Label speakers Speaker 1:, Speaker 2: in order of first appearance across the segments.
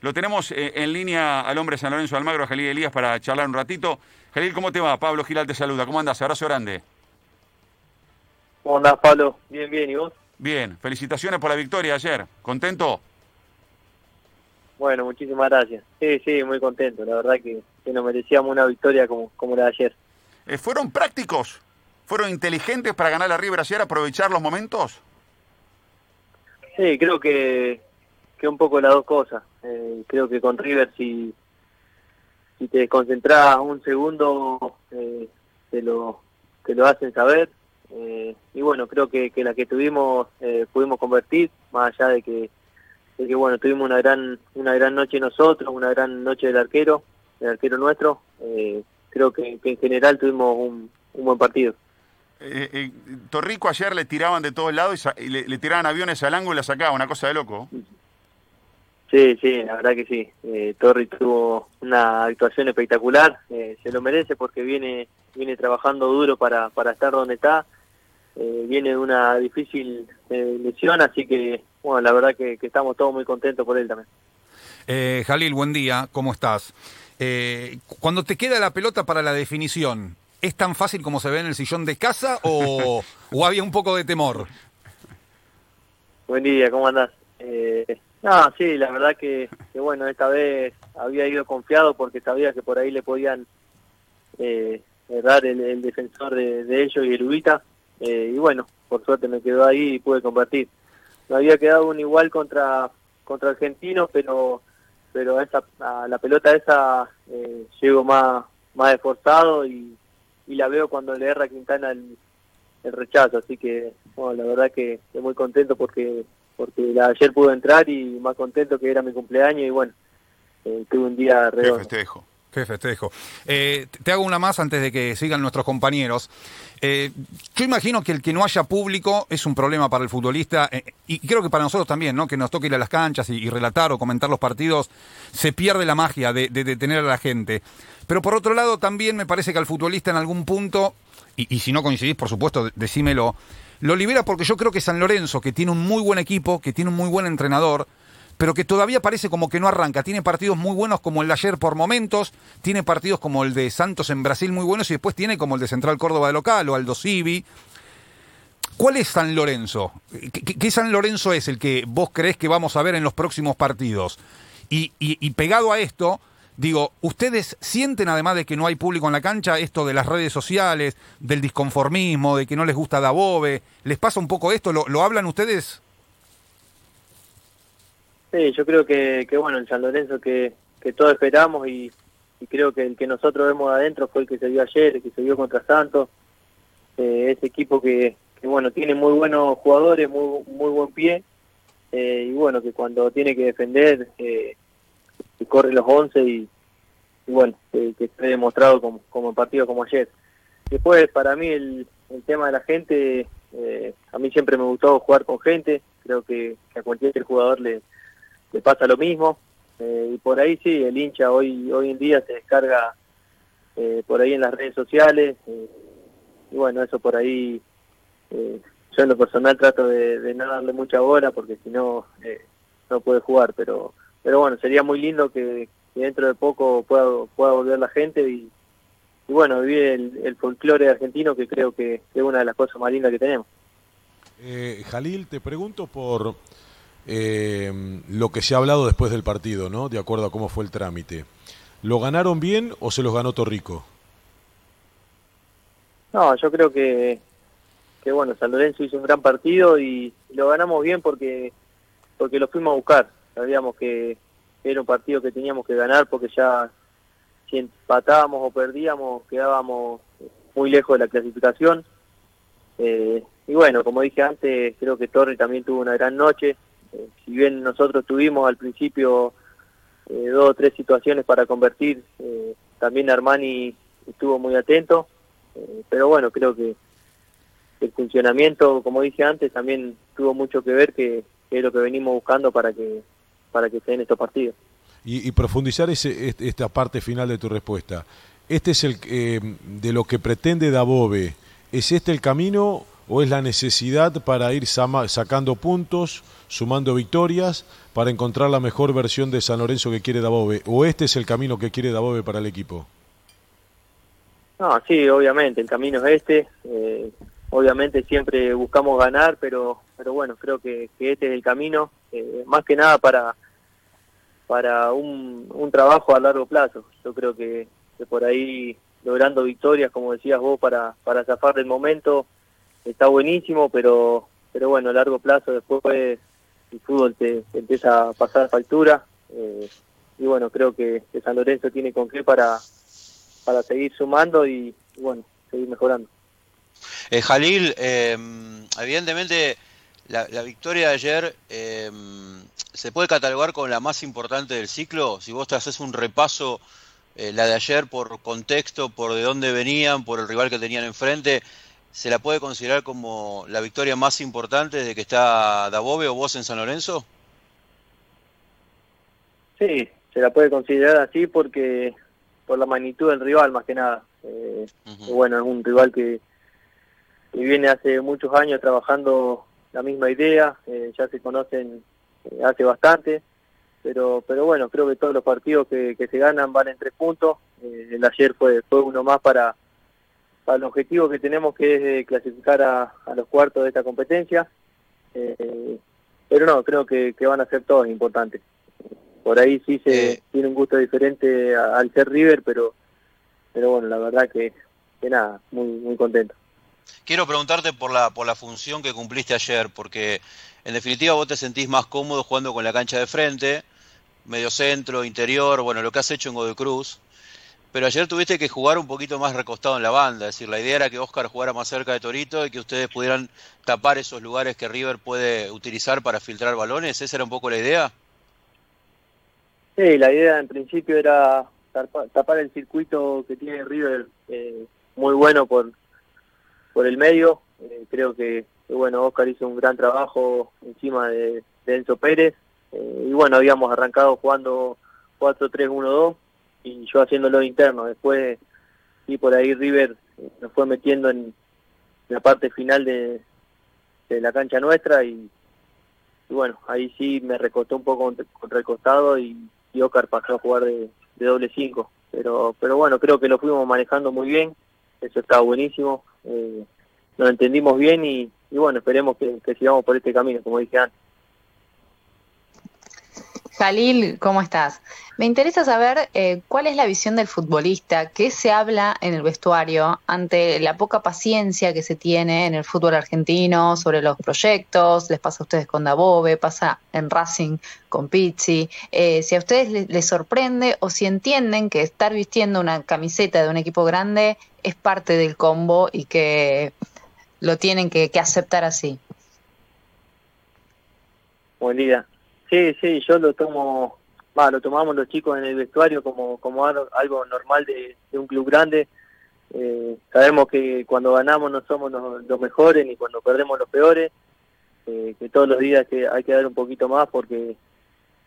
Speaker 1: Lo tenemos eh, en línea al hombre San Lorenzo Almagro, Jalil Elías, para charlar un ratito. Jalil, ¿cómo te va? Pablo Giral te saluda. ¿Cómo andas? Abrazo grande.
Speaker 2: ¿Cómo andás, Pablo? Bien, bien. ¿Y vos?
Speaker 1: Bien. Felicitaciones por la victoria ayer. ¿Contento?
Speaker 2: Bueno, muchísimas gracias. Sí, sí, muy contento. La verdad que, que nos merecíamos una victoria como, como la de ayer.
Speaker 1: Eh, ¿Fueron prácticos? ¿Fueron inteligentes para ganar a River ayer, aprovechar los momentos?
Speaker 2: Sí, creo que, que un poco las dos cosas. Eh, creo que con River si, si te concentras un segundo eh, te, lo, te lo hacen saber. Eh, y bueno, creo que, que la que tuvimos eh, pudimos convertir, más allá de que, de que bueno, tuvimos una gran una gran noche nosotros, una gran noche del arquero, el arquero nuestro. Eh, creo que, que en general tuvimos un, un buen partido.
Speaker 1: Eh, eh, Torrico ayer le tiraban de todos lados y, y le, le tiraban aviones al ángulo y la sacaban, una cosa de loco.
Speaker 2: Sí, sí, la verdad que sí. Eh, Torri tuvo una actuación espectacular, eh, se lo merece porque viene viene trabajando duro para, para estar donde está, eh, viene de una difícil eh, lesión, así que, bueno, la verdad que, que estamos todos muy contentos por él también.
Speaker 3: Eh, Jalil, buen día, ¿cómo estás? Eh, cuando te queda la pelota para la definición, ¿es tan fácil como se ve en el sillón de casa o, o había un poco de temor?
Speaker 2: Buen día, ¿cómo andás? No, sí, la verdad que, bueno, esta vez había ido confiado porque sabía que por ahí le podían eh, errar el, el defensor de, ellos y el Ubita. Eh, y bueno, por suerte me quedó ahí y pude convertir. Me había quedado un igual contra contra Argentinos, pero pero esa, a la pelota esa eh, llego más, más esforzado y, y la veo cuando le erra Quintana el, el rechazo, así que bueno, la verdad que estoy muy contento porque porque la, ayer pude entrar y más contento que era mi cumpleaños y bueno, eh, tuve un día
Speaker 1: Qué
Speaker 2: redondo.
Speaker 1: festejo.
Speaker 3: Qué festejo. Eh, te hago una más antes de que sigan nuestros compañeros. Eh, yo imagino que el que no haya público es un problema para el futbolista eh, y creo que para nosotros también, ¿no? Que nos toque ir a las canchas y, y relatar o comentar los partidos, se pierde la magia de, de, de tener a la gente. Pero por otro lado, también me parece que al futbolista en algún punto, y, si no coincidís, por supuesto, de- decímelo, lo libera porque yo creo que San Lorenzo, que tiene un muy buen equipo, que tiene un muy buen entrenador, pero que todavía parece como que no arranca. Tiene partidos muy buenos como el de ayer por momentos, tiene partidos como el de Santos en Brasil muy buenos y después tiene como el de Central Córdoba de local o Aldo Civi. ¿Cuál es San Lorenzo? ¿Qué, San Lorenzo es el que vos creés que vamos a ver en los próximos partidos? Y pegado a esto, digo, ¿ustedes sienten además de que no hay público en la cancha esto de las redes sociales, del disconformismo, de que no les gusta Dabove? ¿Les pasa un poco esto? ¿Lo, lo hablan ustedes?
Speaker 2: Sí, yo creo que, que bueno, el San Lorenzo que, que todos esperamos y, y creo que el que nosotros vemos adentro fue el que se vio ayer, el que se vio contra Santos, eh, ese equipo que, que bueno, tiene muy buenos jugadores, muy, muy buen pie, eh, y bueno, que cuando tiene que defender, eh, que corre los 11 y, bueno, que, esté demostrado como, como en partido como ayer. Después, para mí, el, el tema de la gente, eh, a mí siempre me gustó jugar con gente, creo que, a cualquier jugador le, le pasa lo mismo. Eh, y por ahí sí, el hincha hoy hoy en día se descarga eh, por ahí en las redes sociales. eh, y bueno, eso por ahí, yo en lo personal trato de, de no darle mucha bola porque si no, no puede jugar. Pero pero bueno, sería muy lindo que, que dentro de poco pueda, pueda volver la gente y, y bueno, vivir el, el folclore argentino que creo que, que es una de las cosas más lindas que tenemos.
Speaker 4: Eh, Jalil, te pregunto por eh, lo que se ha hablado después del partido, ¿no? De acuerdo a cómo fue el trámite. ¿Lo ganaron bien o se los ganó Torrico?
Speaker 2: No, yo creo que, que bueno, San Lorenzo hizo un gran partido y lo ganamos bien porque porque lo fuimos a buscar. Sabíamos que era un partido que teníamos que ganar porque ya si empatábamos o perdíamos quedábamos muy lejos de la clasificación. Eh, y bueno, como dije antes, creo que Torre también tuvo una gran noche. Eh, si bien nosotros tuvimos al principio eh, dos o tres situaciones para convertir, eh, también Armani estuvo muy atento. Pero bueno, creo que el funcionamiento, como dije antes, también tuvo mucho que ver, que es lo que venimos buscando para que para que se den estos partidos.
Speaker 4: Y, y profundizar ese, est- esta parte final de tu respuesta. ¿Este es el eh, de lo que pretende Dabove? ¿Es este el camino o es la necesidad para ir sacando puntos, sumando victorias, para encontrar la mejor versión de San Lorenzo que quiere Dabove? ¿O este es el camino que quiere Dabove para el equipo?
Speaker 2: No, sí, obviamente, el camino es este. Eh, obviamente siempre buscamos ganar, pero pero bueno, creo que, este es el camino, eh, más que nada para para un, un trabajo a largo plazo. Yo creo que, que por ahí logrando victorias, como decías vos, para, para zafar del momento, está buenísimo, pero pero bueno, a largo plazo después el fútbol te, empieza a pasar factura. Eh, y bueno, creo que, San Lorenzo tiene con qué para, para seguir sumando y, bueno, seguir mejorando.
Speaker 5: Eh, Jalil, eh, evidentemente la, victoria de ayer eh, se puede catalogar como la más importante del ciclo. Si vos te haces un repaso, la de ayer por contexto, por de dónde venían, por el rival que tenían enfrente, ¿Se la puede considerar como la victoria más importante desde que está Dabove o vos en San Lorenzo?
Speaker 2: Sí, se la puede considerar así porque por la magnitud del rival más que nada. Eh, Bueno, es un rival que, viene hace muchos años trabajando la misma idea, eh, ya se conocen eh, hace bastante, pero pero bueno, creo que todos los partidos que, que se ganan van en tres puntos. Eh, el ayer fue fue uno más para al objetivo que tenemos que es clasificar a, los cuartos de esta competencia. Eh, pero no, creo que, van a ser todos importantes. Por ahí sí se tiene un gusto diferente al ser River, pero pero bueno, la verdad que, que nada, muy muy contento.
Speaker 5: Quiero preguntarte por la por la función que cumpliste ayer, porque en definitiva vos te sentís más cómodo jugando con la cancha de frente, medio centro, interior, bueno, lo que has hecho en Godoy Cruz pero ayer tuviste que jugar un poquito más recostado en la banda, es decir, la idea era que Oscar jugara más cerca de Torito y que ustedes pudieran tapar esos lugares que River puede utilizar para filtrar balones, ¿esa era un poco la idea?
Speaker 2: Sí, la idea en principio era tapar el circuito que tiene River eh, muy bueno por, por el medio, eh, creo que, bueno, Oscar hizo un gran trabajo encima de, Enzo Pérez, eh, y bueno, habíamos arrancado jugando 4-3-1-2, y yo haciéndolo interno. Después, y por ahí River nos fue metiendo en la parte final de, de la cancha nuestra y, bueno, ahí sí me recostó un poco contra el costado y, y Ocar pasó a jugar de, doble cinco. Pero, pero bueno, creo que lo fuimos manejando muy bien, eso está buenísimo, eh, lo entendimos bien y, y bueno, esperemos que, que sigamos por este camino, como dije antes.
Speaker 6: Jalil, ¿cómo estás? Me interesa saber eh, cuál es la visión del futbolista, qué se habla en el vestuario ante la poca paciencia que se tiene en el fútbol argentino sobre los proyectos, les pasa a ustedes con Dabove, pasa en Racing con Pizzi, eh, si a ustedes les, sorprende o si entienden que estar vistiendo una camiseta de un equipo grande es parte del combo y que lo tienen que, que aceptar así.
Speaker 2: Buen día. Sí, sí, yo lo tomo, va, lo tomamos los chicos en el vestuario como, como algo normal de, un club grande. Eh, sabemos que cuando ganamos no somos los, mejores ni cuando perdemos los peores, eh, que todos los días que hay que dar un poquito más porque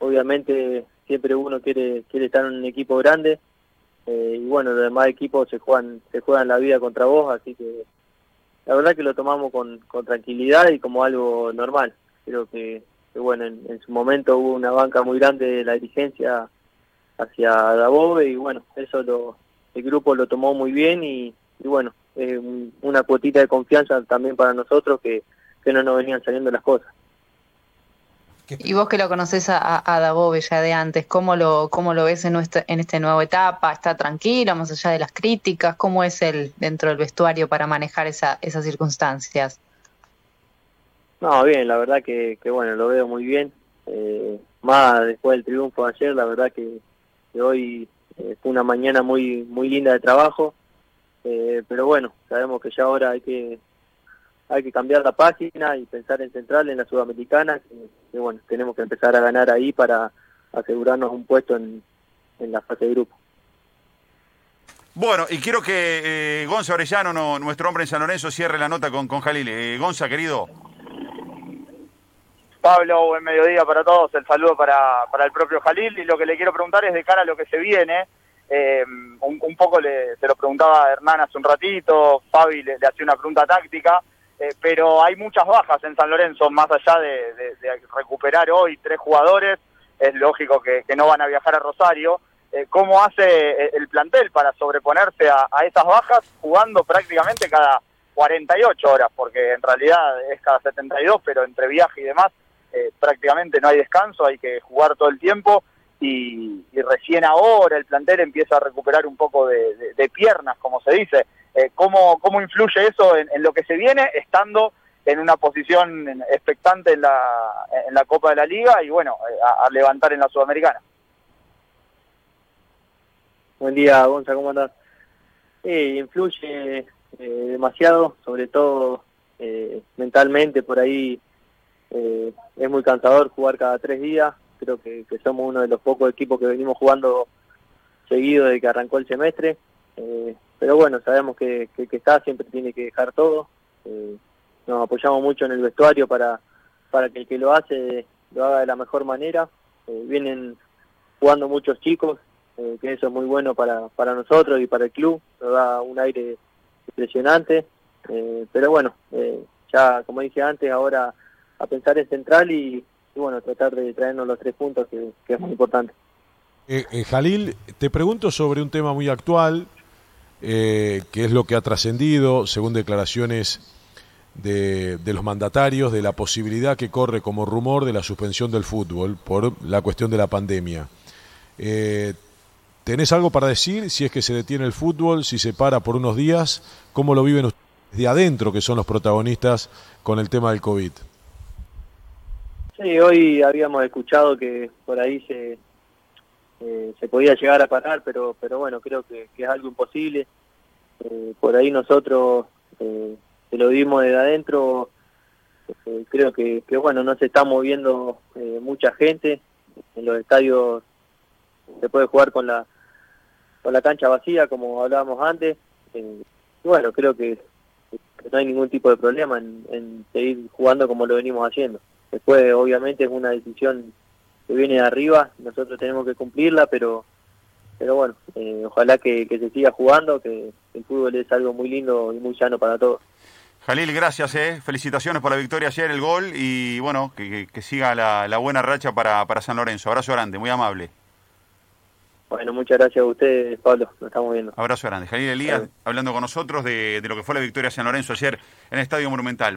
Speaker 2: obviamente siempre uno quiere quiere estar en un equipo grande. Eh, y bueno los demás equipos se juegan se juegan la vida contra vos así que la verdad que lo tomamos con, con tranquilidad y como algo normal. Creo que bueno, en, su momento hubo una banca muy grande de la dirigencia hacia Dabove y bueno, eso lo, el grupo lo tomó muy bien y, bueno, es una cuotita de confianza también para nosotros que, que no nos venían saliendo las cosas.
Speaker 6: Y vos que lo conoces a, a Dabove ya de antes, ¿cómo lo, cómo lo ves en, nuestra, en esta nueva etapa? ¿Está tranquilo, más allá de las críticas? ¿Cómo es él dentro del vestuario para manejar esa, esas circunstancias?
Speaker 2: No, bien, la verdad que, que bueno, lo veo muy bien. Eh, más después del triunfo de ayer, la verdad que, hoy eh, fue una mañana muy muy linda de trabajo. Eh, pero bueno, sabemos que ya ahora hay que hay que cambiar la página y pensar en Central, en la Sudamericana, que, bueno, tenemos que empezar a ganar ahí para asegurarnos un puesto en, en la fase de grupo.
Speaker 1: Bueno, y quiero que Gonza Orellano, nuestro hombre en San Lorenzo, cierre la nota con, con Jalil. Gonza, querido.
Speaker 7: Pablo, buen mediodía para todos, el saludo para, para el propio Jalil y lo que le quiero preguntar es de cara a lo que se viene, eh, un, poco le, se lo preguntaba Hernán hace un ratito, Fabi le, hacía una pregunta táctica, eh, pero hay muchas bajas en San Lorenzo, más allá de, recuperar hoy tres jugadores, es lógico que, no van a viajar a Rosario. Eh, ¿Cómo hace eh, el plantel para sobreponerse a, esas bajas jugando prácticamente cada 48 horas? Porque en realidad es cada 72, pero entre viaje y demás prácticamente no hay descanso, hay que jugar todo el tiempo. Y, recién ahora el plantel empieza a recuperar un poco de piernas, como se dice. Eh, ¿cómo, ¿cómo influye eso en, lo que se viene estando en una posición expectante en la, en la Copa de la Liga y bueno, eh, a, levantar en la Sudamericana?
Speaker 2: Buen día, Gonza, ¿cómo andás? influye eh, demasiado, sobre todo mentalmente, por ahí es muy cansador jugar cada tres días, creo que, que, somos uno de los pocos equipos que venimos jugando seguido desde que arrancó el semestre. Eh, pero bueno, sabemos que, que, está, siempre tiene que dejar todo. Eh, nos apoyamos mucho en el vestuario para, para que el que lo hace lo haga de la mejor manera. Eh, vienen jugando muchos chicos, eh, que eso es muy bueno para, para nosotros y para el club, nos da un aire impresionante. pero bueno, ya como dije antes, ahora a pensar en central y, bueno, tratar de traernos los tres puntos, que, es muy importante.
Speaker 4: Jalil, te pregunto sobre un tema muy actual, eh, que es lo que ha trascendido, según declaraciones de, los mandatarios, de la posibilidad que corre como rumor de la suspensión del fútbol por la cuestión de la pandemia. Eh, ¿Tenés algo para decir si es que se detiene el fútbol, si se para por unos días? ¿Cómo lo viven ustedes de adentro, que son los protagonistas con el tema del COVID?
Speaker 2: Sí, hoy habíamos escuchado que por ahí se, eh, se podía llegar a parar, pero pero bueno, creo que, es algo imposible. Eh, por ahí nosotros eh, se lo vimos desde adentro, eh, creo que, que, bueno, no se está moviendo mucha gente, en los estadios se puede jugar con la con la cancha vacía, como hablábamos antes, y bueno, creo que, no hay ningún tipo de problema en, en seguir jugando como lo venimos haciendo. Después, obviamente, es una decisión que viene de arriba, nosotros tenemos que cumplirla, pero pero bueno, eh, ojalá que, se siga jugando, que el fútbol es algo muy lindo y muy sano para todos.
Speaker 1: Jalil, gracias, eh. felicitaciones por la victoria ayer, el gol, y bueno, que, siga la, buena racha para, para San Lorenzo. Abrazo grande, muy amable.
Speaker 2: Bueno, muchas gracias a ustedes, Pablo. Nos estamos viendo.
Speaker 1: Abrazo grande. Jalil Elías hablando con nosotros de, de, lo que fue la victoria de San Lorenzo ayer en el Estadio Monumental.